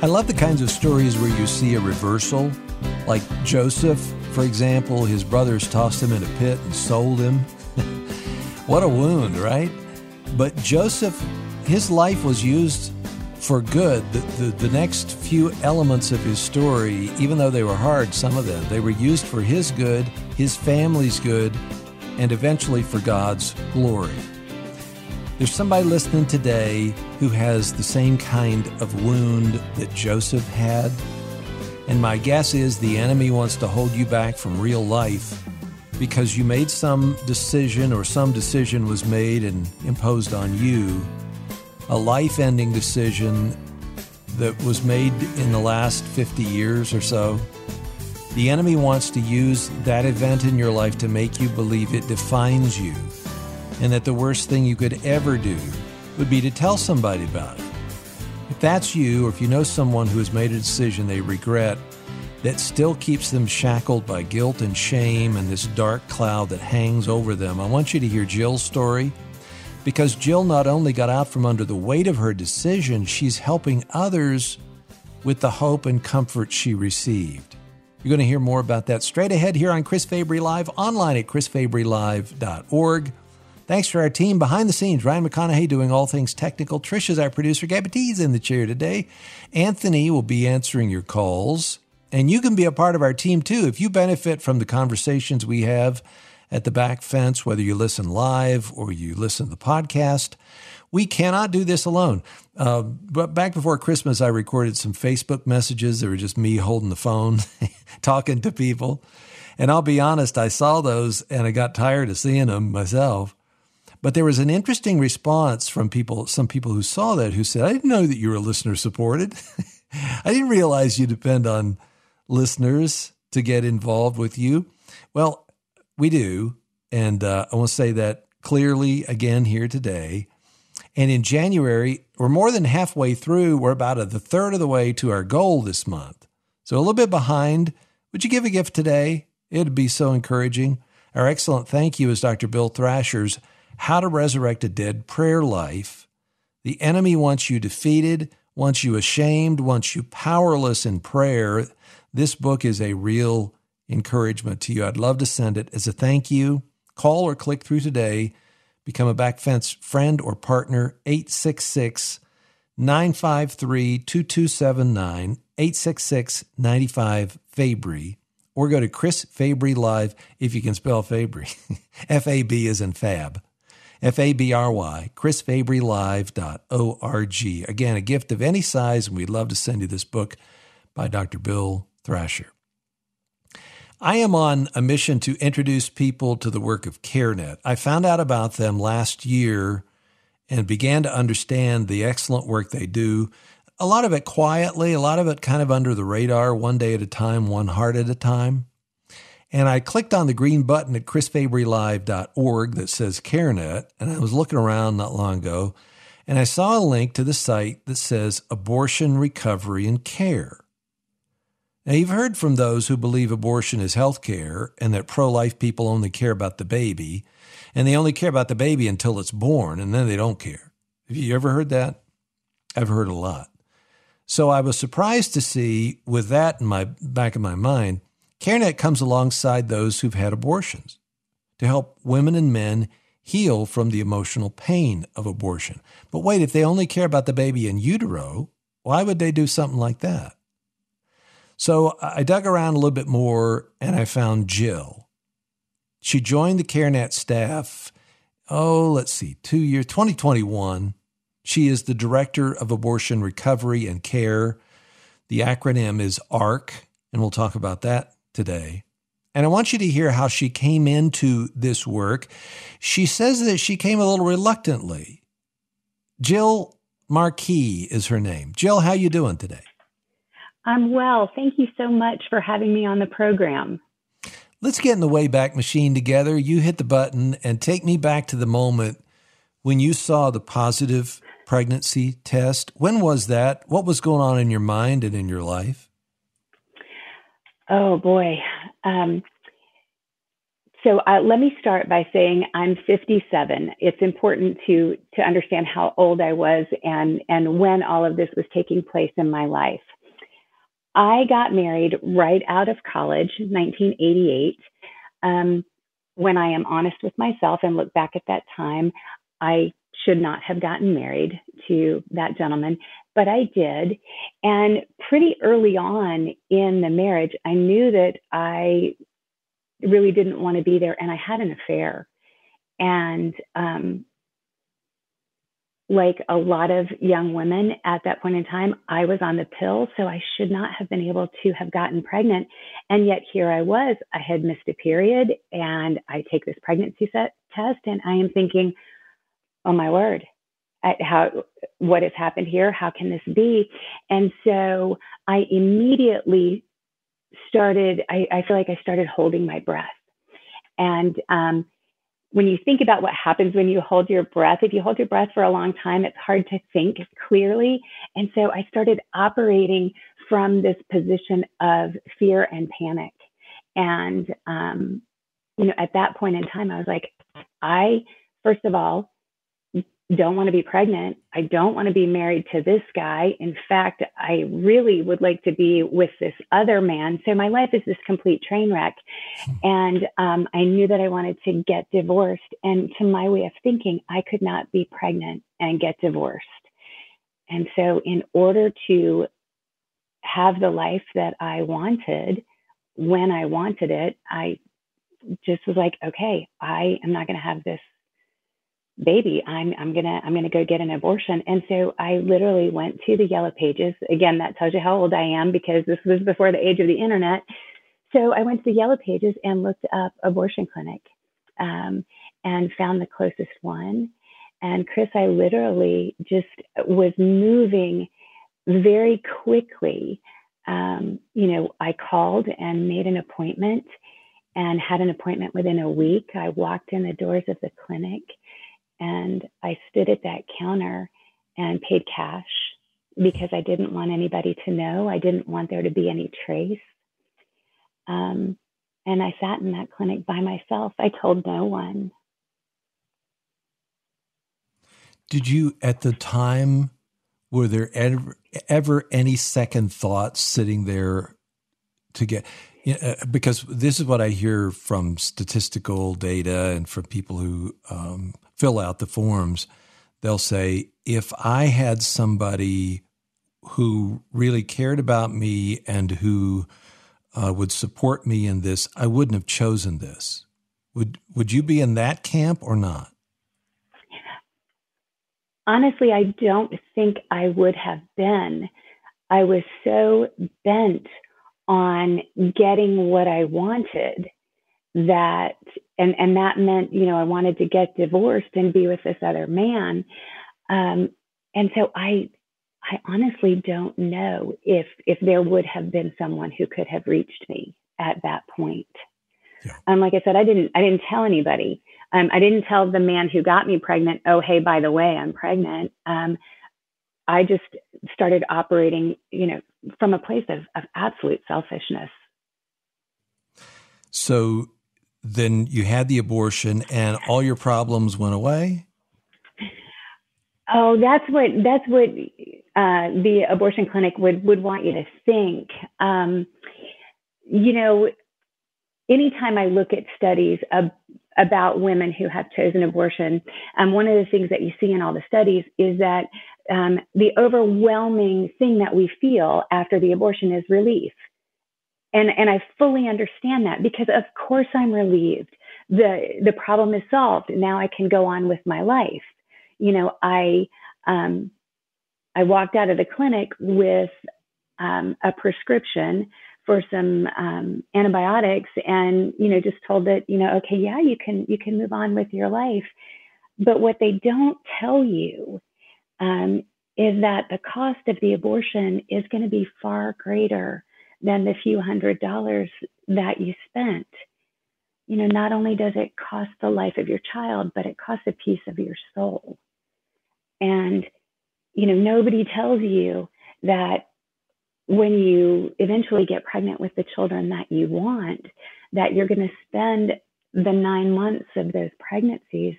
I love the kinds of stories where you see a reversal, like Joseph, for example, his brothers tossed him in a pit and sold him. what a wound, right? But Joseph, his life was used for good. The, the, the, next few elements of his story, even though they were hard, some of them, they were used for his good, his family's good, and eventually for God's glory. There's somebody listening today who has the same kind of wound that Joseph had. And my guess is the enemy wants to hold you back from real life because you made some decision or some decision was made and imposed on you, a life ending decision that was made in the last 50 years or so. The enemy wants to use that event in your life to make you believe it defines you and that the worst thing you could ever do would be to tell somebody about it. If that's you, or if you know someone who has made a decision they regret, that still keeps them shackled by guilt and shame and this dark cloud that hangs over them. I want you to hear Jill's story because Jill not only got out from under the weight of her decision, she's helping others with the hope and comfort she received. You're going to hear more about that straight ahead here on Chris Fabry Live, online at chrisfabrylive.org. Thanks to our team behind the scenes, Ryan McConaughey doing all things technical. Trish is our producer. Gabby T's in the chair today. Anthony will be answering your calls. And you can be a part of our team too. If you benefit from the conversations we have at the back fence, whether you listen live or you listen to the podcast, we cannot do this alone. Uh, but back before Christmas, I recorded some Facebook messages. that were just me holding the phone, talking to people. And I'll be honest, I saw those and I got tired of seeing them myself. But there was an interesting response from people, some people who saw that, who said, I didn't know that you were listener supported. I didn't realize you depend on listeners to get involved with you? Well, we do. And uh, I want to say that clearly again here today. And in January, we're more than halfway through. We're about a, the third of the way to our goal this month. So a little bit behind. Would you give a gift today? It'd be so encouraging. Our excellent thank you is Dr. Bill Thrasher's How to Resurrect a Dead Prayer Life. The enemy wants you defeated, wants you ashamed, wants you powerless in prayer. This book is a real encouragement to you. I'd love to send it as a thank you. Call or click through today. Become a Backfence friend or partner. 866 953 2279, 866 95 Fabry, or go to Chris Fabry Live if you can spell Fabry. F A B is in Fab. F A B R Y, chrisfabrylive.org. Again, a gift of any size, and we'd love to send you this book by Dr. Bill Thrasher. I am on a mission to introduce people to the work of CareNet. I found out about them last year and began to understand the excellent work they do. A lot of it quietly, a lot of it kind of under the radar, one day at a time, one heart at a time. And I clicked on the green button at chrisfabrylive.org that says CareNet, and I was looking around not long ago, and I saw a link to the site that says Abortion Recovery and Care. Now, you've heard from those who believe abortion is health care and that pro life people only care about the baby, and they only care about the baby until it's born, and then they don't care. Have you ever heard that? I've heard a lot. So I was surprised to see, with that in my back of my mind, CareNet comes alongside those who've had abortions to help women and men heal from the emotional pain of abortion. But wait, if they only care about the baby in utero, why would they do something like that? So I dug around a little bit more and I found Jill. She joined the CareNet staff, oh, let's see, two years, 2021. She is the Director of Abortion Recovery and Care. The acronym is ARC, and we'll talk about that today. And I want you to hear how she came into this work. She says that she came a little reluctantly. Jill Marquis is her name. Jill, how you doing today? I'm well. Thank you so much for having me on the program. Let's get in the Wayback Machine together. You hit the button and take me back to the moment when you saw the positive pregnancy test. When was that? What was going on in your mind and in your life? Oh, boy. Um, so uh, let me start by saying I'm 57. It's important to to understand how old I was and and when all of this was taking place in my life. I got married right out of college, 1988. Um, when I am honest with myself and look back at that time, I should not have gotten married to that gentleman, but I did. And pretty early on in the marriage, I knew that I really didn't want to be there and I had an affair. And um, like a lot of young women at that point in time, I was on the pill, so I should not have been able to have gotten pregnant. And yet here I was, I had missed a period, and I take this pregnancy set test, and I am thinking, oh my word, how what has happened here? How can this be? And so I immediately started. I, I feel like I started holding my breath, and um, when you think about what happens when you hold your breath, if you hold your breath for a long time, it's hard to think clearly. And so I started operating from this position of fear and panic. And, um, you know, at that point in time, I was like, I, first of all, don't want to be pregnant. I don't want to be married to this guy. In fact, I really would like to be with this other man. So my life is this complete train wreck. And um, I knew that I wanted to get divorced. And to my way of thinking, I could not be pregnant and get divorced. And so, in order to have the life that I wanted when I wanted it, I just was like, okay, I am not going to have this baby i'm i'm gonna i'm gonna go get an abortion. And so i literally went to the yellow pages. Again that tells you how old i am because this was before the age of the internet. So i went to the yellow pages and looked up abortion clinic um, and found the closest one. And chris i literally just was moving very quickly. Um, you know i called and made an appointment and had an appointment within a week. I walked in the doors of the clinic and I stood at that counter and paid cash because I didn't want anybody to know. I didn't want there to be any trace. Um, and I sat in that clinic by myself. I told no one. Did you, at the time, were there ever, ever any second thoughts sitting there to get? You know, uh, because this is what I hear from statistical data and from people who um, fill out the forms, they'll say, if I had somebody who really cared about me and who uh, would support me in this, I wouldn't have chosen this. Would would you be in that camp or not? Honestly, I don't think I would have been. I was so bent on getting what I wanted that and and that meant you know I wanted to get divorced and be with this other man um, and so I I honestly don't know if if there would have been someone who could have reached me at that point. Yeah. Um, like I said, I didn't I didn't tell anybody. Um, I didn't tell the man who got me pregnant. Oh, hey, by the way, I'm pregnant. Um, I just started operating, you know, from a place of, of absolute selfishness. So then you had the abortion and all your problems went away? Oh, that's what that's what uh, the abortion clinic would would want you to think. Um, you know, anytime I look at studies ab- about women who have chosen abortion, um, one of the things that you see in all the studies is that um, the overwhelming thing that we feel after the abortion is relief and and I fully understand that because of course I'm relieved. The the problem is solved. Now I can go on with my life. You know, I um, I walked out of the clinic with um, a prescription for some um, antibiotics, and you know, just told that you know, okay, yeah, you can you can move on with your life. But what they don't tell you um, is that the cost of the abortion is going to be far greater than the few hundred dollars that you spent. You know, not only does it cost the life of your child, but it costs a piece of your soul. And, you know, nobody tells you that when you eventually get pregnant with the children that you want, that you're going to spend the nine months of those pregnancies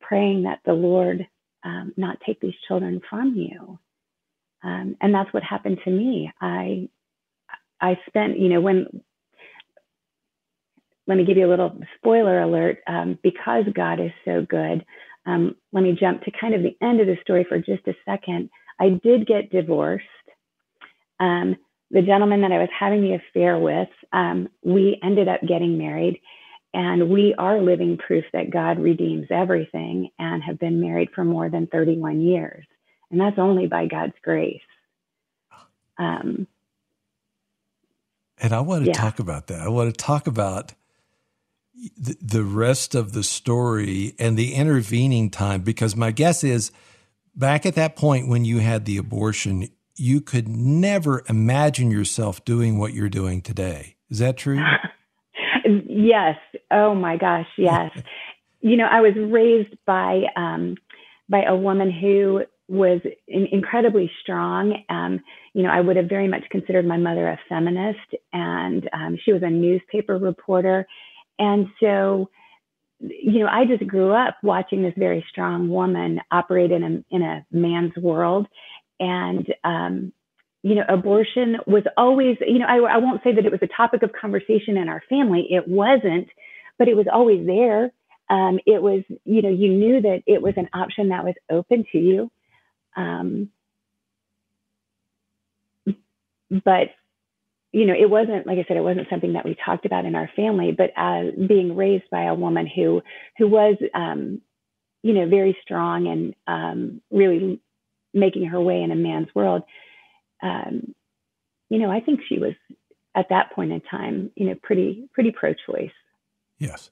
praying that the Lord um, not take these children from you. Um, and that's what happened to me. I I spent, you know, when let me give you a little spoiler alert. Um, because God is so good, um, let me jump to kind of the end of the story for just a second. I did get divorced. Um, the gentleman that I was having the affair with, um, we ended up getting married, and we are living proof that God redeems everything and have been married for more than 31 years. And that's only by God's grace. Um, and I want to yeah. talk about that. I want to talk about the, the rest of the story and the intervening time because my guess is back at that point when you had the abortion, you could never imagine yourself doing what you're doing today. Is that true? yes. Oh my gosh, yes. you know, I was raised by um, by a woman who was in, incredibly strong. Um, you know, I would have very much considered my mother a feminist, and um, she was a newspaper reporter. And so, you know, I just grew up watching this very strong woman operate in a in a man's world, and um, you know, abortion was always, you know, I, I won't say that it was a topic of conversation in our family. It wasn't, but it was always there. Um, it was, you know, you knew that it was an option that was open to you. Um, but you know, it wasn't like I said, it wasn't something that we talked about in our family. But as being raised by a woman who who was, um, you know, very strong and um, really making her way in a man's world, um, you know, I think she was at that point in time, you know, pretty pretty pro-choice. Yes.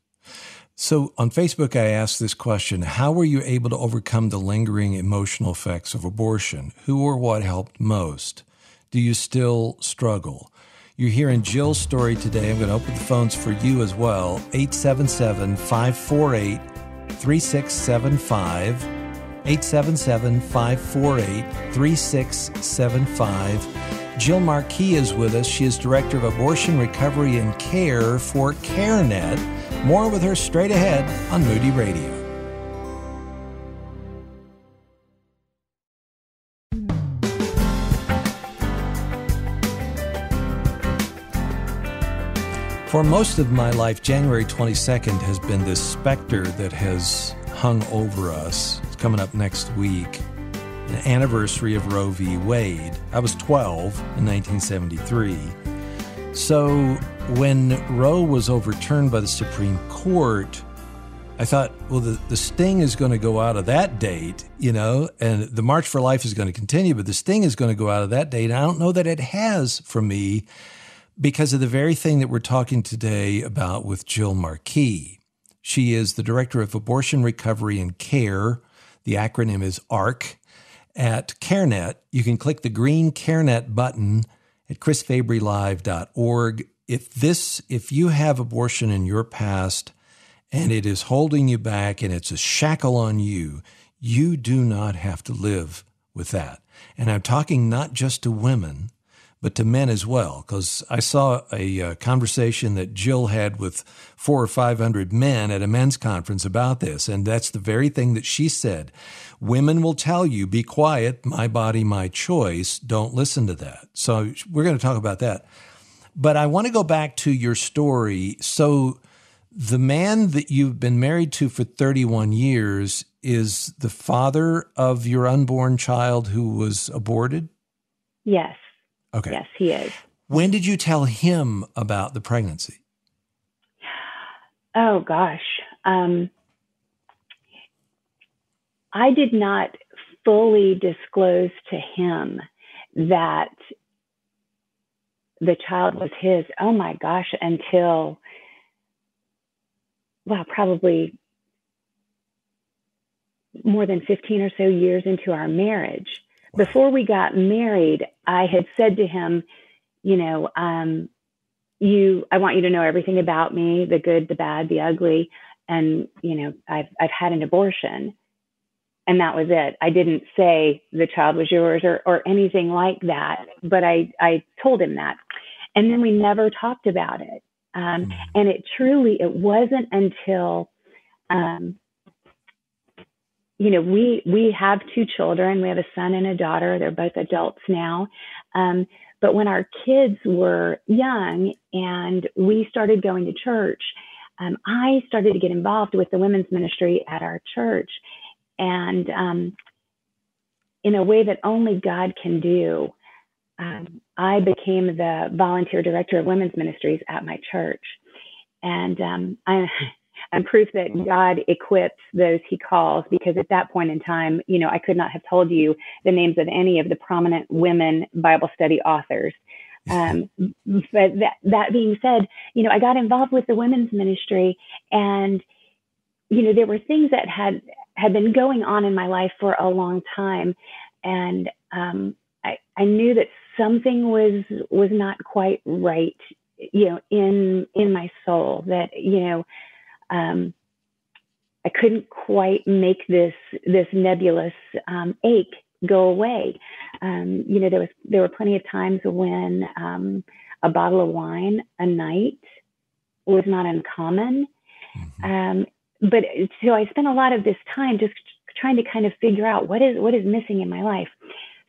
So on Facebook, I asked this question How were you able to overcome the lingering emotional effects of abortion? Who or what helped most? Do you still struggle? You're hearing Jill's story today. I'm going to open the phones for you as well 877 548 3675. 877 548 3675. Jill Marquis is with us. She is Director of Abortion Recovery and Care for CareNet. More with her straight ahead on Moody Radio. For most of my life, January 22nd has been this specter that has hung over us. It's coming up next week, an anniversary of Roe v. Wade. I was 12 in 1973. So when Roe was overturned by the Supreme Court, I thought, well, the, the sting is going to go out of that date, you know, and the March for Life is going to continue, but the sting is going to go out of that date. I don't know that it has for me because of the very thing that we're talking today about with Jill Marquis. She is the Director of Abortion Recovery and Care. The acronym is ARC. At CareNet, you can click the green CareNet button at chrisfabrylive.org. If this, if you have abortion in your past and it is holding you back and it's a shackle on you, you do not have to live with that. And I'm talking not just to women, but to men as well. Because I saw a uh, conversation that Jill had with four or 500 men at a men's conference about this. And that's the very thing that she said. Women will tell you, be quiet, my body, my choice. Don't listen to that. So we're going to talk about that. But I want to go back to your story. So the man that you've been married to for 31 years is the father of your unborn child who was aborted? Yes. Okay. Yes, he is. When did you tell him about the pregnancy? Oh gosh. Um, I did not fully disclose to him that the child was his. Oh my gosh, until well, probably more than 15 or so years into our marriage before we got married, I had said to him, you know, um, you, I want you to know everything about me, the good, the bad, the ugly. And, you know, I've, I've had an abortion and that was it. I didn't say the child was yours or, or anything like that, but I, I told him that. And then we never talked about it. Um, mm. And it truly, it wasn't until, um, you know, we we have two children. We have a son and a daughter. They're both adults now. Um, but when our kids were young and we started going to church, um, I started to get involved with the women's ministry at our church, and um, in a way that only God can do um, I became the volunteer director of women's ministries at my church. And um, I, I'm proof that God equips those he calls because at that point in time, you know, I could not have told you the names of any of the prominent women Bible study authors. Um, but that, that being said, you know, I got involved with the women's ministry and, you know, there were things that had, had been going on in my life for a long time. And um, I, I knew that something was was not quite right you know in in my soul that you know um i couldn't quite make this this nebulous um ache go away um you know there was there were plenty of times when um a bottle of wine a night was not uncommon mm-hmm. um but so i spent a lot of this time just trying to kind of figure out what is what is missing in my life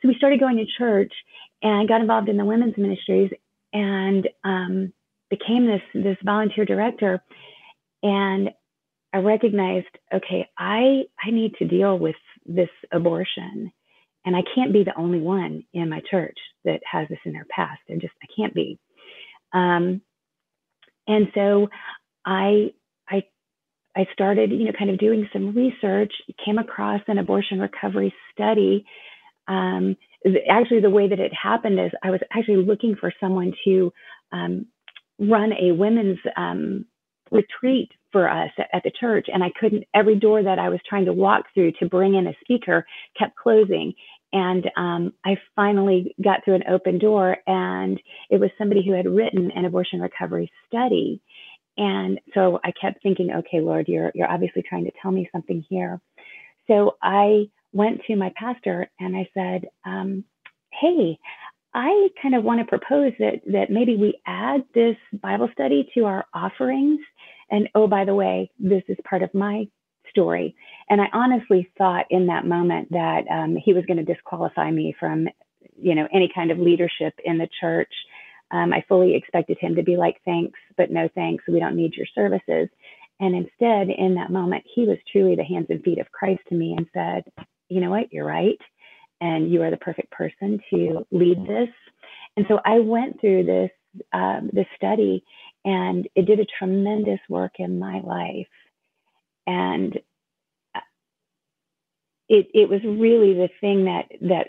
so we started going to church and got involved in the women's ministries and um, became this this volunteer director. And I recognized, okay, I I need to deal with this abortion, and I can't be the only one in my church that has this in their past. I just I can't be. Um, and so I I I started, you know, kind of doing some research, came across an abortion recovery study um, actually the way that it happened is I was actually looking for someone to um, run a women's um, retreat for us at, the church, and I couldn't. Every door that I was trying to walk through to bring in a speaker kept closing, and um, I finally got through an open door, and it was somebody who had written an abortion recovery study. And so I kept thinking, okay, Lord, you're you're obviously trying to tell me something here. So I went to my pastor and I said, um, "Hey, I kind of want to propose that that maybe we add this Bible study to our offerings. And oh, by the way, this is part of my story. And I honestly thought in that moment that um, he was going to disqualify me from, you know, any kind of leadership in the church. Um, I fully expected him to be like, "Thanks, but no thanks. We don't need your services." And instead, in that moment, he was truly the hands and feet of Christ to me and said, you know what, you're right. And you are the perfect person to lead this. And so I went through this, um, this study and it did a tremendous work in my life. And uh, it, it was really the thing that, that,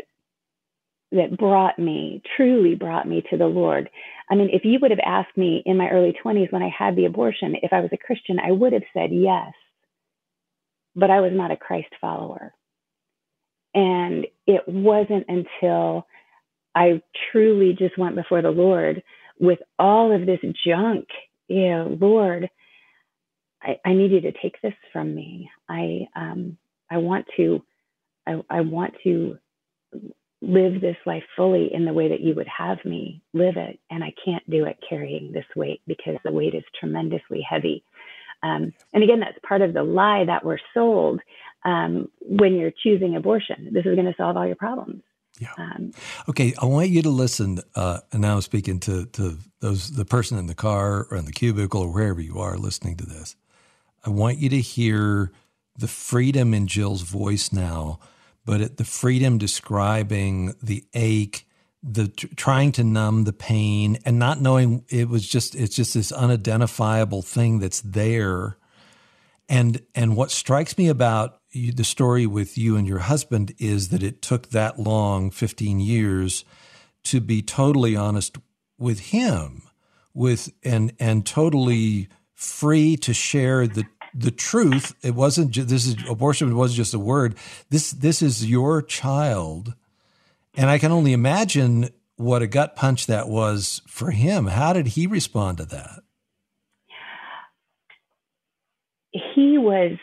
that brought me, truly brought me to the Lord. I mean, if you would have asked me in my early 20s when I had the abortion, if I was a Christian, I would have said yes, but I was not a Christ follower. And it wasn't until I truly just went before the Lord with all of this junk, you know, Lord, I, I need you to take this from me. I um I want to I, I want to live this life fully in the way that you would have me live it. And I can't do it carrying this weight because the weight is tremendously heavy. Um, and again, that's part of the lie that we're sold um, when you're choosing abortion. This is going to solve all your problems. Yeah. Um, okay, I want you to listen. Uh, and now I'm speaking to to those the person in the car or in the cubicle or wherever you are listening to this. I want you to hear the freedom in Jill's voice now, but it, the freedom describing the ache, the trying to numb the pain, and not knowing it was just it's just this unidentifiable thing that's there. And and what strikes me about you, the story with you and your husband is that it took that long 15 years to be totally honest with him with and and totally free to share the the truth. It wasn't this is abortion wasn't just a word. This this is your child. And i can only imagine what a gut punch that was for him. How did he respond to that? He was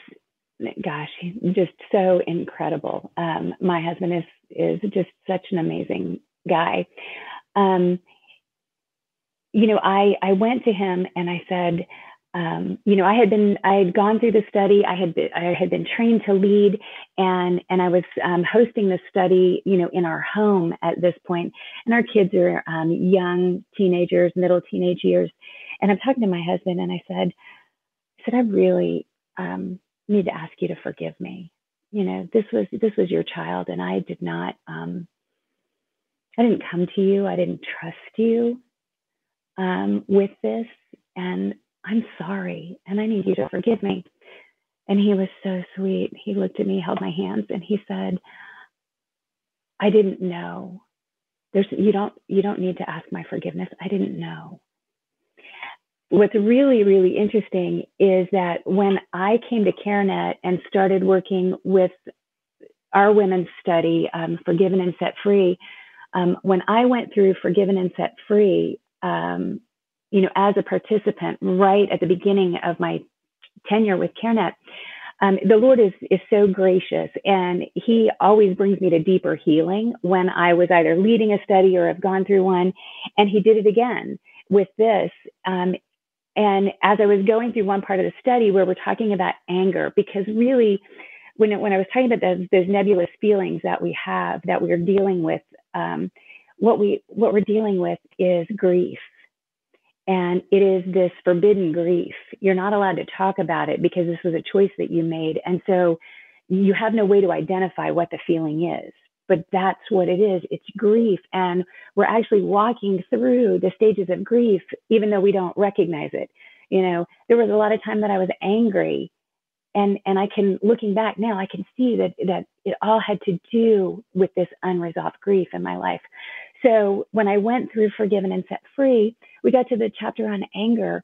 gosh, just so incredible. Um, my husband is is just such an amazing guy. Um, you know, I, I went to him and I said, um, you know, I had been, I had gone through the study. I had been, I had been trained to lead, and and I was um, hosting the study, you know, in our home at this point, and our kids are um, young teenagers, middle teenage years, and I'm talking to my husband, and I said, I said, I really um, need to ask you to forgive me. You know, this was this was your child, and I did not, um, I didn't come to you, I didn't trust you um, with this, and I'm sorry and I need you to forgive me. And he was so sweet. He looked at me, held my hands, and he said, I didn't know. There's you don't you don't need to ask my forgiveness. I didn't know. What's really, really interesting is that when I came to CareNet and started working with our women's study, um, Forgiven and Set Free, um, when I went through Forgiven and Set Free, um, you know, as a participant right at the beginning of my tenure with CareNet, um, the Lord is is so gracious, and He always brings me to deeper healing when I was either leading a study or have gone through one, and He did it again with this. Um, and as I was going through one part of the study where we're talking about anger, because really, when when I was talking about those, those nebulous feelings that we have that we're dealing with, um, what we what we're dealing with is grief and it is this forbidden grief. You're not allowed to talk about it because this was a choice that you made. And so you have no way to identify what the feeling is. But that's what it is. It's grief. And we're actually walking through the stages of grief, even though we don't recognize it. You know, there was a lot of time that I was angry. And, and I can, looking back now, I can see that, that it all had to do with this unresolved grief in my life. So when I went through Forgiven and Set Free, we got to the chapter on anger,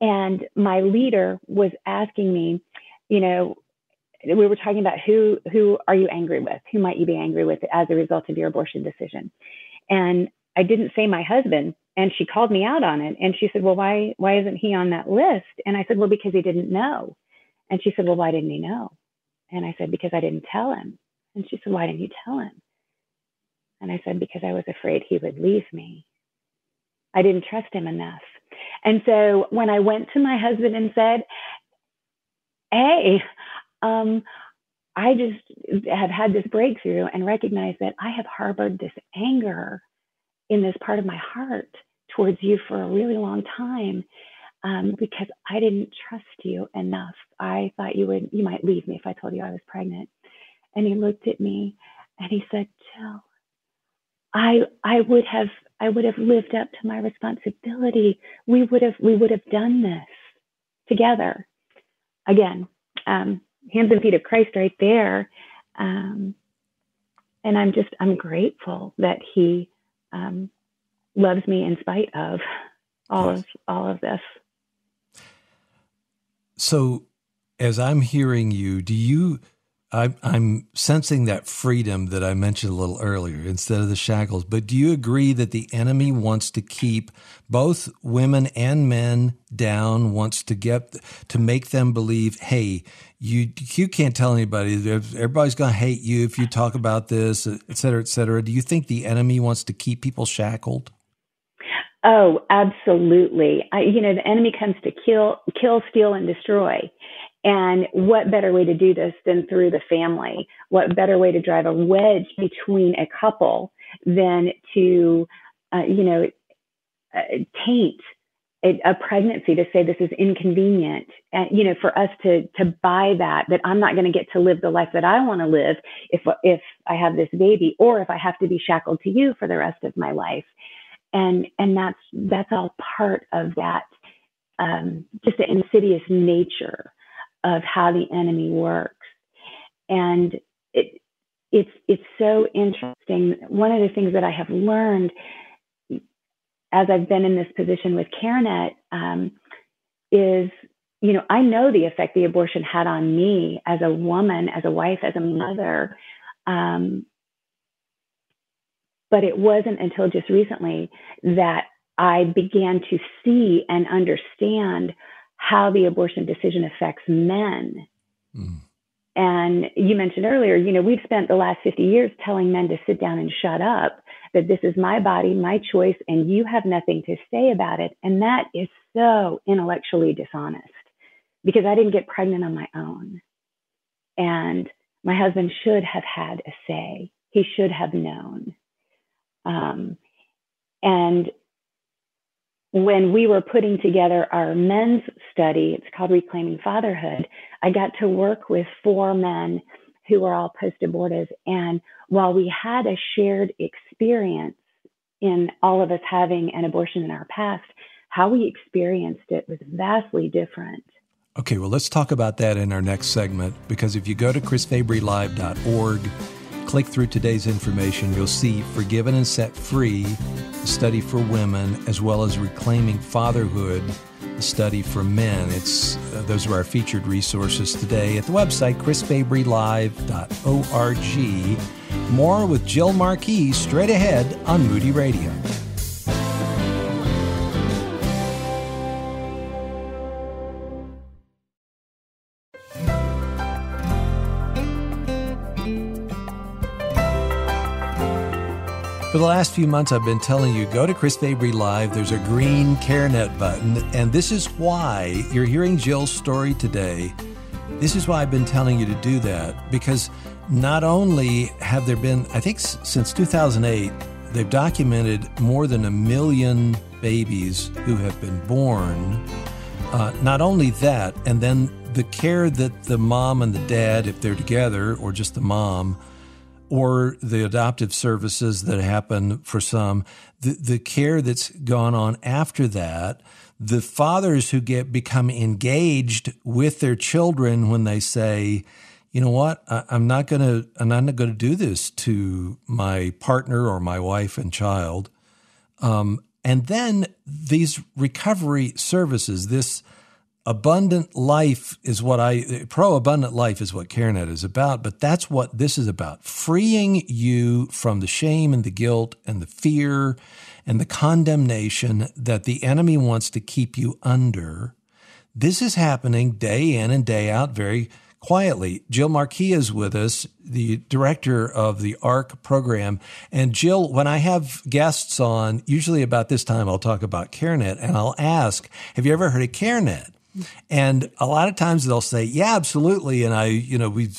and my leader was asking me, you know, we were talking about who who are you angry with? Who might you be angry with as a result of your abortion decision? And I didn't say my husband, and she called me out on it. And she said, "Well, why why isn't he on that list?" And I said, "Well, because he didn't know." And she said, "Well, why didn't he know?" And I said, "Because I didn't tell him." And she said, "Why didn't you tell him?" And I said, because I was afraid he would leave me. I didn't trust him enough. And so when I went to my husband and said, Hey, um, I just have had this breakthrough and recognized that I have harbored this anger in this part of my heart towards you for a really long time um, because I didn't trust you enough. I thought you would, you might leave me if I told you I was pregnant. And he looked at me and he said, Jill, I I would have I would have lived up to my responsibility. We would have we would have done this together. Again, um, hands and feet of Christ right there. Um, and I'm just I'm grateful that He um, loves me in spite of all yes. of all of this. So, as I'm hearing you, do you I, I'm sensing that freedom that I mentioned a little earlier instead of the shackles. But do you agree that the enemy wants to keep both women and men down, wants to get to make them believe, hey, you you can't tell anybody. Everybody's going to hate you if you talk about this, et cetera, et cetera. Do you think the enemy wants to keep people shackled? Oh, absolutely. I, you know, the enemy comes to kill, kill, steal, and destroy. And what better way to do this than through the family? What better way to drive a wedge between a couple than to, uh, you know, uh, taint a, a, pregnancy to say this is inconvenient and you know for us to to buy that that i'm not going to get to live the life that i want to live if if i have this baby or if i have to be shackled to you for the rest of my life and and that's that's all part of that um, just the insidious nature of how the enemy works. And it, it's, it's so interesting. One of the things that I have learned as I've been in this position with CareNet um, is, you know, I know the effect the abortion had on me as a woman, as a wife, as a mother. Um, but it wasn't until just recently that I began to see and understand how the abortion decision affects men. Mm. And you mentioned earlier, you know, we've spent the last 50 years telling men to sit down and shut up that This is my body, my choice, and you have nothing to say about it. And that is so intellectually dishonest because I didn't get pregnant on my own. And my husband should have had a say, he should have known. Um, and when we were putting together our men's study, it's called Reclaiming Fatherhood, I got to work with four men who were all post abortive. And while we had a shared experience in all of us having an abortion in our past, how we experienced it was vastly different. Okay, well, let's talk about that in our next segment because if you go to chrisfabrylive.org, click through today's information, you'll see Forgiven and Set Free, a study for women, as well as Reclaiming Fatherhood, a study for men. It's uh, those are our featured resources today at the website chrisfabrylive.org. More with Jill Marquis straight ahead on Moody Radio. For the last few months, I've been telling you go to Chris Fabry Live. There's a green CareNet button, and this is why you're hearing Jill's story today. This is why I've been telling you to do that because not only have there been, I think since 2008, they've documented more than a million babies who have been born. Uh, not only that, and then the care that the mom and the dad, if they're together, or just the mom, or the adoptive services that happen for some, the, the care that's gone on after that, the fathers who get become engaged with their children when they say, you know what, I, am not going to, I'm not going to do this to my partner or my wife and child. Um, and then these recovery services, this abundant life is what I pro abundant life is what CareNet is about, but that's what this is about. Freeing you from the shame and the guilt and the fear and the condemnation that the enemy wants to keep you under. This is happening day in and day out very quietly. Jill Marquis is with us, the director of the ARC program. And Jill, when I have guests on, usually about this time, I'll talk about CareNet and I'll ask, have you ever heard of CareNet? And a lot of times they'll say, yeah, absolutely. And I, you know, we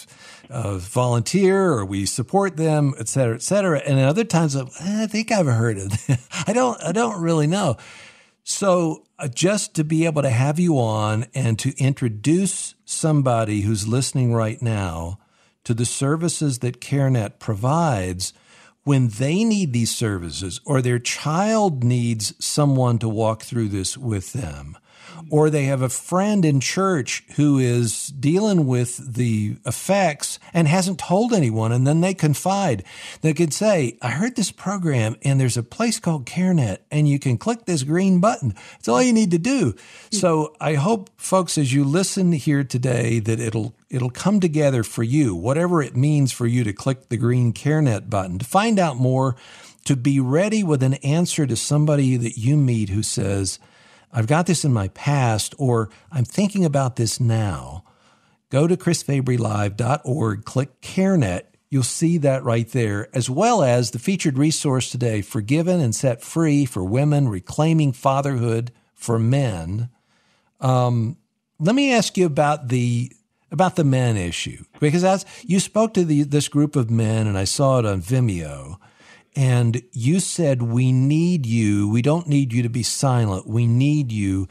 uh, volunteer or we support them, et cetera, et cetera. And other times eh, I think I've heard it. I don't, I don't really know. So uh, just to be able to have you on and to introduce somebody who's listening right now to the services that CareNet provides when they need these services or their child needs someone to walk through this with them or they have a friend in church who is dealing with the effects and hasn't told anyone, and then they confide. They could say, I heard this program, and there's a place called CareNet, and you can click this green button. It's all you need to do. So I hope, folks, as you listen here today, that it'll it'll come together for you, whatever it means for you to click the green CareNet button. To find out more, to be ready with an answer to somebody that you meet who says, I've got this in my past, or I'm thinking about this now, go to chrisfabrylive.org, click CareNet. You'll see that right there, as well as the featured resource today, Forgiven and Set Free for Women, Reclaiming Fatherhood for Men. Um, let me ask you about the about the men issue because as you spoke to the, this group of men, and I saw it on Vimeo, and you said, We need you. We don't need you to be silent. We need you.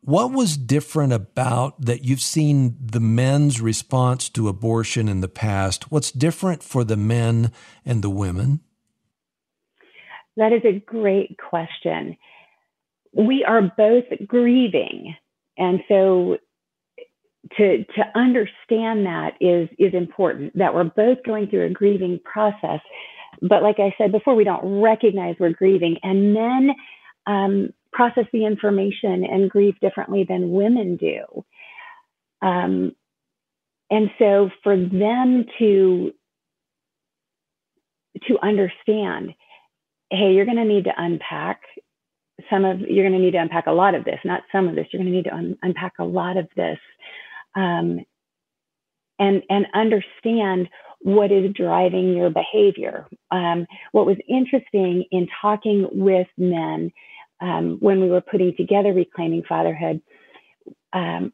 What was different about that you've seen the men's response to abortion in the past? What's different for the men and the women? That is a great question. We are both grieving. And so to to understand that is is important that we're both going through a grieving process but like I said before, we don't recognize we're grieving. And men um, process the information and grieve differently than women do. Um, and so for them to to understand, hey, you're going to need to unpack some of you're going to need to unpack a lot of this, not some of this. You're going to need to un- unpack a lot of this, um, and and understand what is driving your behavior. Um, what was interesting in talking with men um, when we were putting together Reclaiming Fatherhood, um,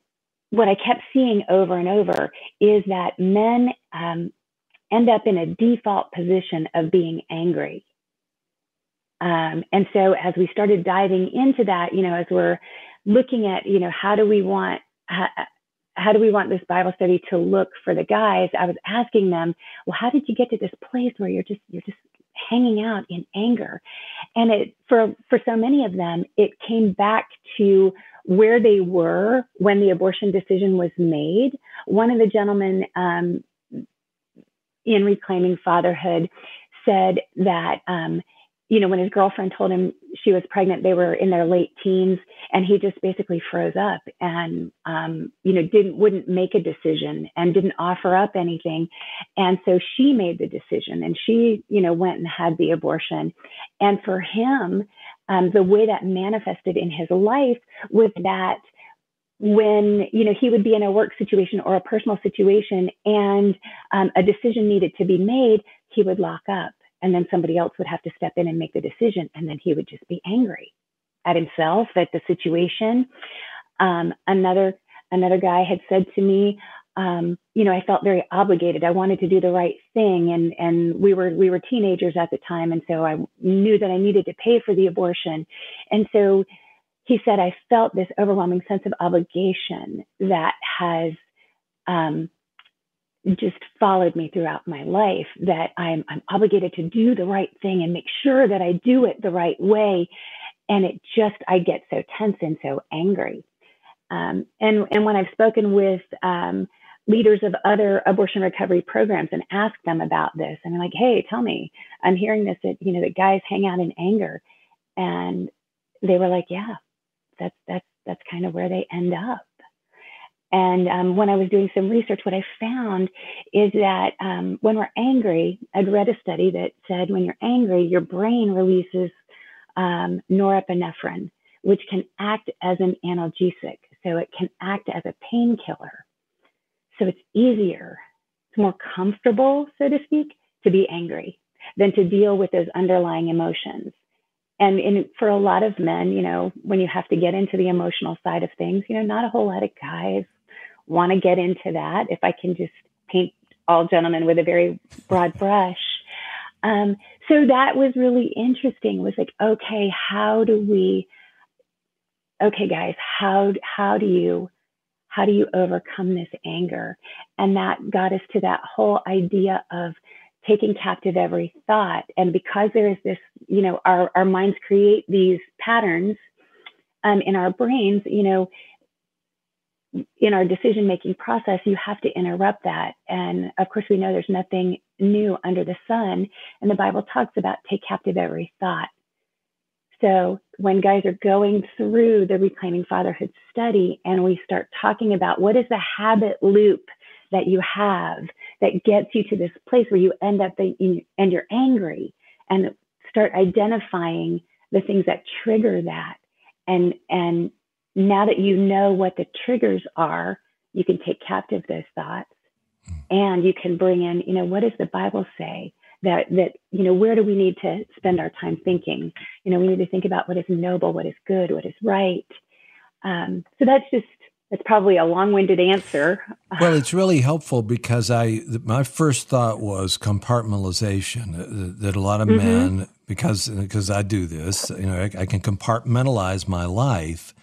what I kept seeing over and over is that men um, end up in a default position of being angry. Um, and so as we started diving into that, you know, as we're looking at, you know, how do we want, how do we want this Bible study to look for the guys? I was asking them, well, how did you get to this place where you're just, you're just hanging out in anger? And it, for, for so many of them, it came back to where they were when the abortion decision was made. One of the gentlemen, um, in reclaiming fatherhood said that um, you know, when his girlfriend told him she was pregnant, they were in their late teens, and he just basically froze up and, um, you know, didn't wouldn't make a decision and didn't offer up anything, and so she made the decision, and she, you know, went and had the abortion, and for him, um, the way that manifested in his life was that when you know he would be in a work situation or a personal situation and um, a decision needed to be made he would lock up and then somebody else would have to step in and make the decision and then he would just be angry at himself at the situation. Um, another another guy had said to me um, you know i felt very obligated. I wanted to do the right thing and and we were we were teenagers at the time and so i knew that i needed to pay for the abortion. And so he said i felt this overwhelming sense of obligation that has um, just followed me throughout my life that I'm, I'm obligated to do the right thing and make sure that I do it the right way. And it just, I get so tense and so angry. Um, and, and when I've spoken with um, leaders of other abortion recovery programs and asked them about this, and I'm like, hey, tell me, I'm hearing this that, you know, that guys hang out in anger. And they were like, yeah, that's, that's, that's kind of where they end up. And um, when I was doing some research, what I found is that um, when we're angry, I'd read a study that said when you're angry, your brain releases um, norepinephrine, which can act as an analgesic. So it can act as a painkiller. So it's easier, it's more comfortable, so to speak, to be angry than to deal with those underlying emotions. And in, for a lot of men, you know, when you have to get into the emotional side of things, you know, not a whole lot of guys want to get into that, if I can just paint all gentlemen with a very broad brush. Um, so that was really interesting. It was like, okay, how do we, okay, guys, how, how do you, how do you overcome this anger? And that got us to that whole idea of taking captive every thought. And because there is this, you know, our, our minds create these patterns um, in our brains, you know, in our decision making process, you have to interrupt that. And of course, we know there's nothing new under the sun. And the Bible talks about take captive every thought. So when guys are going through the Reclaiming Fatherhood study and we start talking about what is the habit loop that you have that gets you to this place where you end up in, and you're angry and start identifying the things that trigger that and and now that you know what the triggers are, you can take captive those thoughts and you can bring in, you know, what does the Bible say? That, that, you know, where do we need to spend our time thinking? You know, we need to think about what is noble, what is good, what is right. Um, so that's just, that's probably a long-winded answer. Well, it's really helpful because I my first thought was compartmentalization. That a lot of mm-hmm. men, because because I do this, you know, I, I, can compartmentalize my life,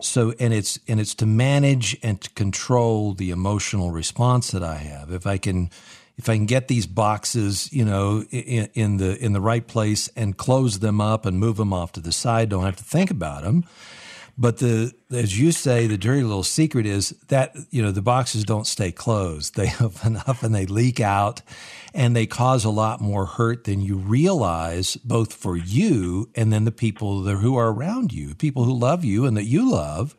so and it's and it's to manage and to control the emotional response that I have. If I can if I can get these boxes, you know, in, in, the in the right place and close them up and move them off to the side, don't have to think about them. But the as you say, the dirty little secret is that you know the boxes don't stay closed; they open up and they leak out, and they cause a lot more hurt than you realize, both for you and then the people who are around you, people who love you and that you love,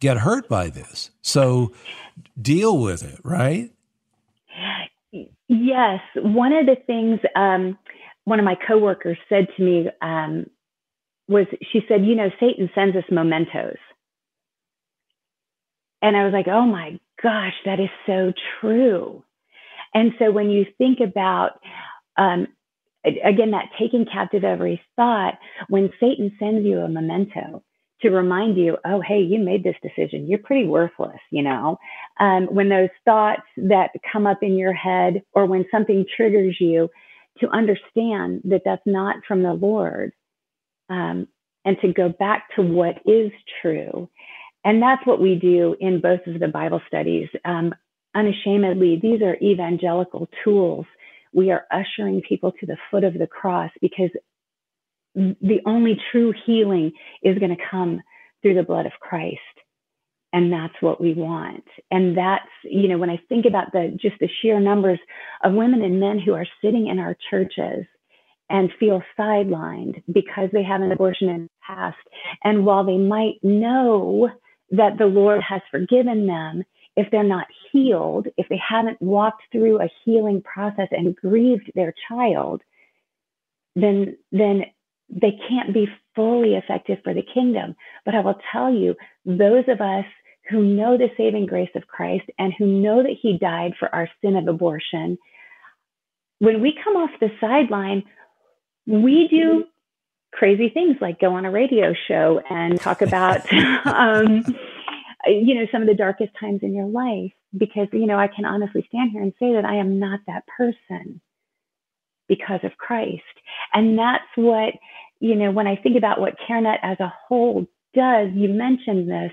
get hurt by this. So deal with it, right? Yes, one of the things um, one of my coworkers said to me um, was she said, you know, Satan sends us mementos. And I was like, oh my gosh, that is so true. And so when you think about, um, again, that taking captive every thought, when Satan sends you a memento to remind you, oh, hey, you made this decision. You're pretty worthless, you know? Um, when those thoughts that come up in your head or when something triggers you, to understand that that's not from the Lord um, and to go back to what is true. And that's what we do in both of the Bible studies. Um, unashamedly, these are evangelical tools. We are ushering people to the foot of the cross because the only true healing is going to come through the blood of Christ. And that's what we want. And that's, you know, when I think about the just the sheer numbers of women and men who are sitting in our churches and feel sidelined because they have an abortion in the past. And while they might know that the Lord has forgiven them, if they're not healed, if they haven't walked through a healing process and grieved their child, then then they can't be fully effective for the kingdom. But I will tell you, those of us who know the saving grace of Christ and who know that he died for our sin of abortion, when we come off the sideline, we do crazy things like go on a radio show and talk about um, you know some of the darkest times in your life. Because you know i can honestly stand here and say that i am not that person because of christ. And that's what you know when i think about what Care Net as a whole does you mentioned this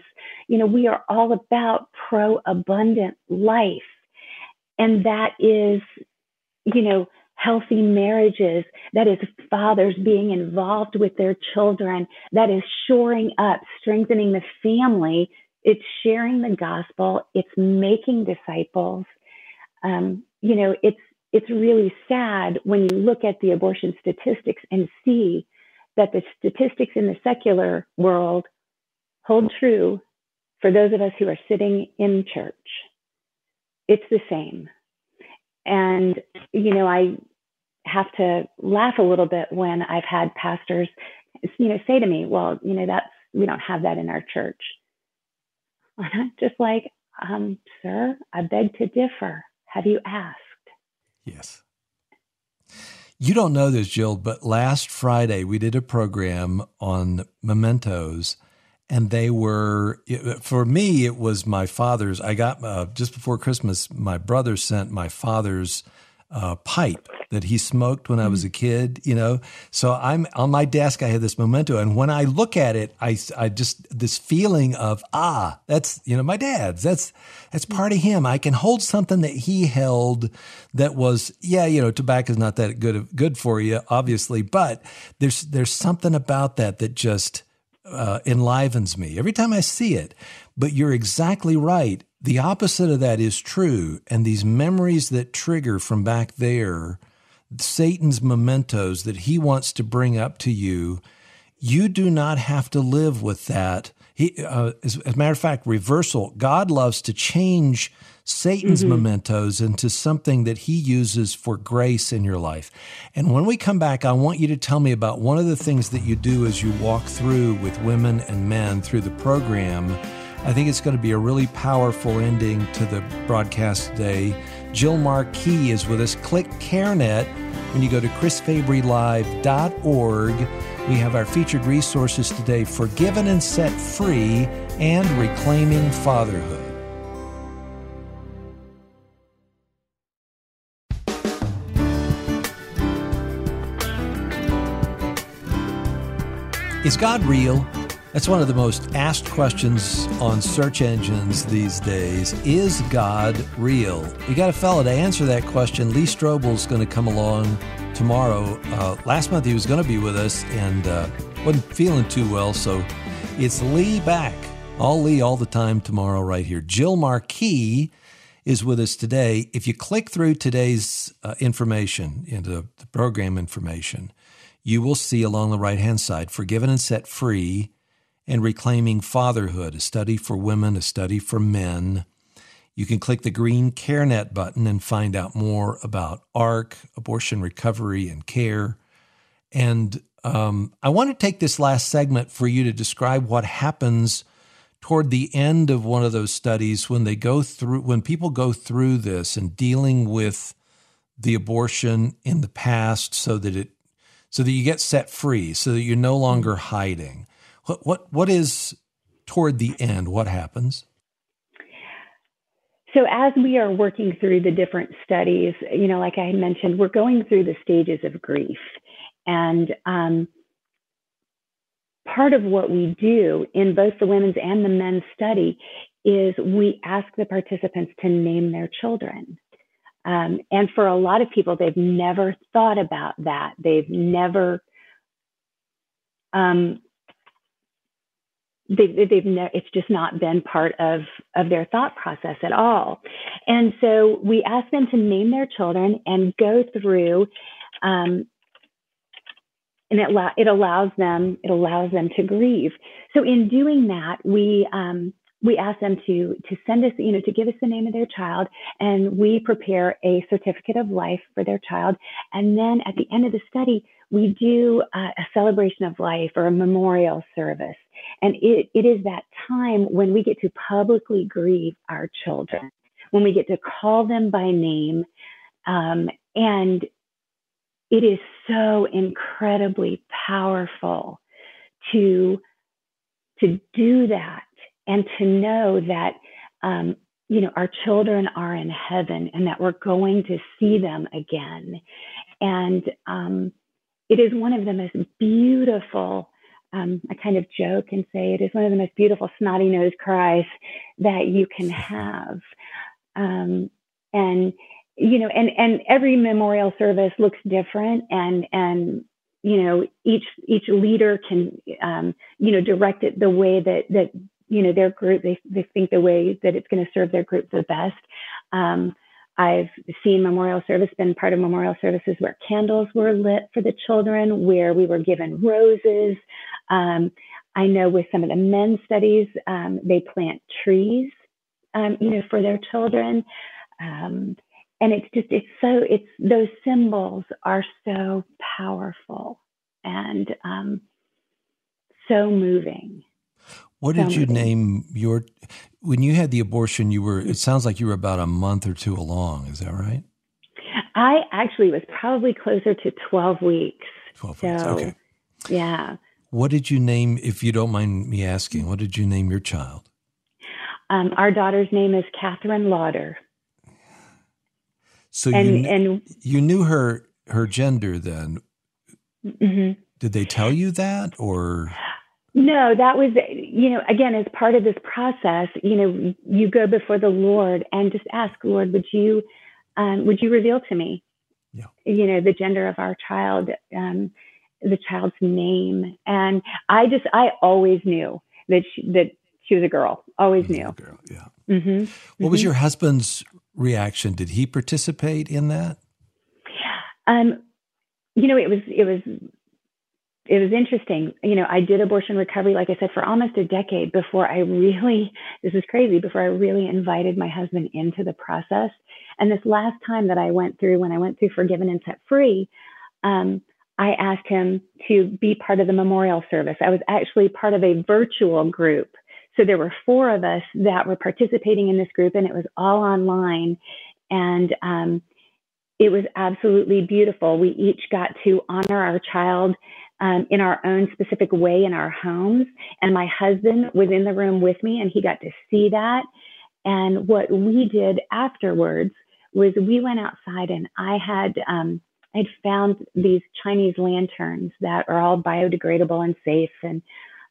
you know we are all about pro abundant life. And that is you know healthy marriages, that is fathers being involved with their children, that is shoring up, strengthening the family. It's sharing the gospel. It's making disciples. Um, you know, it's it's really sad when you look at the abortion statistics and see that the statistics in the secular world hold true for those of us who are sitting in church. It's the same. And, you know, I have to laugh a little bit when I've had pastors, you know, say to me, well, you know, that's, we don't have that in our church. And I'm Just like, um, sir, I beg to differ. Have you asked? Yes. You don't know this, Jill, but last Friday we did a program on mementos, and they were for me. It was my father's. I got uh, just before Christmas. My brother sent my father's uh, pipe that he smoked when I was a kid, you know. So I'm on my desk. I have this memento, and when I look at it, I, I just this feeling of ah, that's you know my dad's. That's that's part of him. I can hold something that he held that was yeah, you know, tobacco is not that good good for you, obviously, but there's there's something about that that just uh, enlivens me every time I see it. But you're exactly right. The opposite of that is true, and these memories that trigger from back there Satan's mementos that he wants to bring up to you, you do not have to live with that. He, uh, as, as, a matter of fact, reversal. God loves to change Satan's mm-hmm. mementos into something that he uses for grace in your life. And when we come back, I want you to tell me about one of the things that you do as you walk through with women and men through the program. I think it's going to be a really powerful ending to the broadcast today. Jill Marquis is with us. Click CareNet when you go to chrisfabrylive.org. We have our featured resources today Forgiven and Set Free and Reclaiming Fatherhood. Is God real? That's one of the most asked questions on search engines these days. Is God real? We got a fellow to answer that question. Lee Strobel's going to come along tomorrow. Uh, last month he was going to be with us and uh, wasn't feeling too well, so it's Lee back. All Lee all the time tomorrow, right here. Jill Marquis is with us today. If you click through today's uh, information into the program information, you will see along the right hand side, Forgiven and Set Free and Reclaiming Fatherhood, a study for women, a study for men. You can click the green CareNet button and find out more about ARC, abortion recovery and care. And um, I want to take this last segment for you to describe what happens toward the end of one of those studies when they go through when people go through this and dealing with the abortion in the past so that it so that you get set free so that you're no longer hiding what what what is toward the end what happens so as we are working through the different studies you know like i mentioned we're going through the stages of grief and um, part of what we do in both the women's and the men's study is we ask the participants to name their children. Um, and for a lot of people, they've never thought about that. They've never, um, they've, they've ne- it's just not been part of, of their thought process at all. And so we ask them to name their children and go through um, and it, it allows them it allows them to grieve. So in doing that, we um, we ask them to to send us you know to give us the name of their child, and we prepare a certificate of life for their child, and then at the end of the study, we do a, a celebration of life or a memorial service, and it, it is that time when we get to publicly grieve our children, when we get to call them by name. Um, and it is so incredibly powerful to to do that and to know that um, you know our children are in heaven and that we're going to see them again and um, it is one of the most beautiful um, I kind of joke and say it is one of the most beautiful snotty nose cries that you can have. Um, and you know, and and every memorial service looks different, and and you know each each leader can um, you know direct it the way that that you know their group they they think the way that it's going to serve their group the best. I've seen memorial service been part of memorial services where candles were lit for the children, where we were given roses. Um, I know with some of the men's studies, um, they plant trees, um, you know, for their children. Um, and it's just it's so it's those symbols are so powerful and um, so moving what did you name your when you had the abortion you were it sounds like you were about a month or two along is that right? I actually was probably closer to 12 weeks. 12 so, weeks okay. yeah. What did you name if you don't mind me asking what did you name your child? Um, our daughter's name is catherine lauder. So and, you and you knew her her gender then. Mm-hmm. Did they tell you that or? No, that was you know again as part of this process. You know, you go before the Lord and just ask, Lord, would you um, would you reveal to me, yeah. you know, the gender of our child, um, the child's name, and I just I always knew that she, that she was a girl. Always knew. Girl, yeah. Mm-hmm. What mm-hmm. was your husband's reaction? Did he participate in that? Um, you know, it was it was it was interesting. You know, I did abortion recovery, like I said, for almost a decade before I really this is crazy before I really invited my husband into the process. And this last time that I went through, when I went through Forgiven and Set Free, um, I asked him to be part of the memorial service. I was actually part of a virtual group so there were four of us that were participating in this group, and it was all online. And um, it was absolutely beautiful. We each got to honor our child um, in our own specific way in our homes. And my husband was in the room with me, and he got to see that. And what we did afterwards was we went outside, and I had um, I'd found these Chinese lanterns that are all biodegradable and safe, and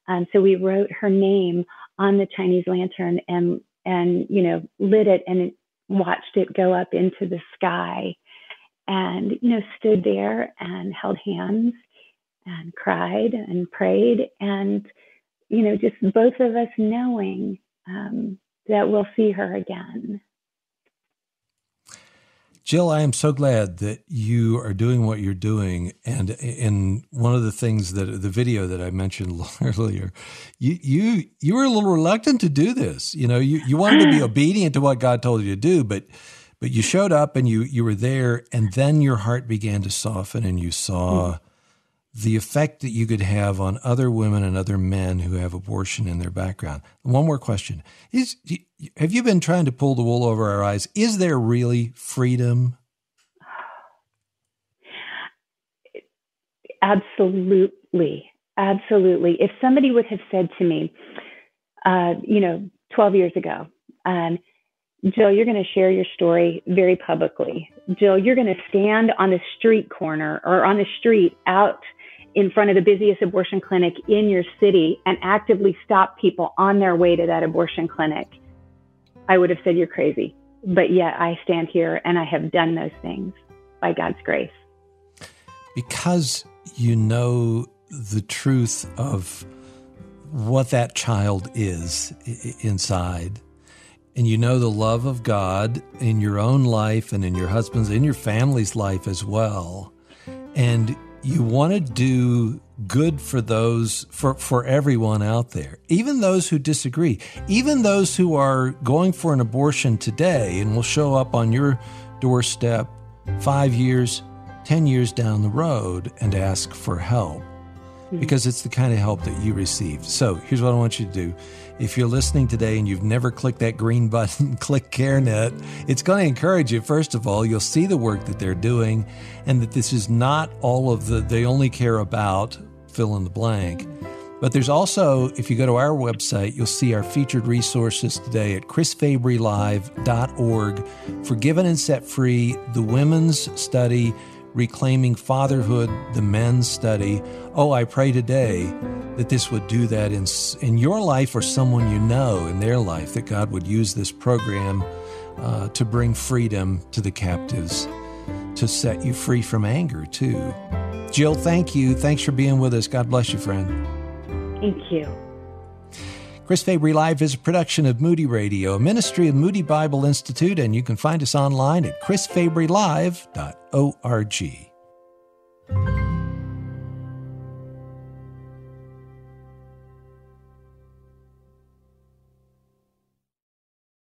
um, so we wrote her name on the Chinese lantern and and you know lit it and watched it go up into the sky and you know stood there and held hands and cried and prayed and you know just both of us knowing um, that we'll see her again Jill, I am so glad that you are doing what you're doing. And in one of the things that the video that I mentioned earlier, you you you were a little reluctant to do this. You know, you, you wanted to be obedient to what God told you to do, but but you showed up and you you were there, and then your heart began to soften, and you saw the effect that you could have on other women and other men who have abortion in their background. One more question. Is have you been trying to pull the wool over our eyes? Is there really freedom? Absolutely. Absolutely. If somebody would have said to me, uh, you know, 12 years ago, um, Jill, you're going to share your story very publicly. Jill, you're going to stand on the street corner or on the street out in front of the busiest abortion clinic in your city and actively stop people on their way to that abortion clinic, I would have said you're crazy. But yet I stand here and I have done those things by God's grace. Because you know the truth of what that child is inside and you know the love of God in your own life and in your husband's, in your family's life as well. And you want to do good for those for for everyone out there even those who disagree even those who are going for an abortion today and will show up on your doorstep 5 years 10 years down the road and ask for help mm-hmm. because it's the kind of help that you receive so here's what I want you to do if you're listening today and you've never clicked that green button, click CareNet. It's going to encourage you, first of all, you'll see the work that they're doing and that this is not all of the, they only care about fill in the blank. But there's also, if you go to our website, you'll see our featured resources today at chrisfabrylive.org. Forgiven and Set Free, the Women's Study, Reclaiming Fatherhood, the Men's Study. Oh, I pray today that this would do that in, in your life or someone you know in their life, that God would use this program uh, to bring freedom to the captives, to set you free from anger, too. Jill, thank you. Thanks for being with us. God bless you, friend. Thank you. Chris Fabry Live is a production of Moody Radio, a ministry of Moody Bible Institute, and you can find us online at chrisfabrylive.org.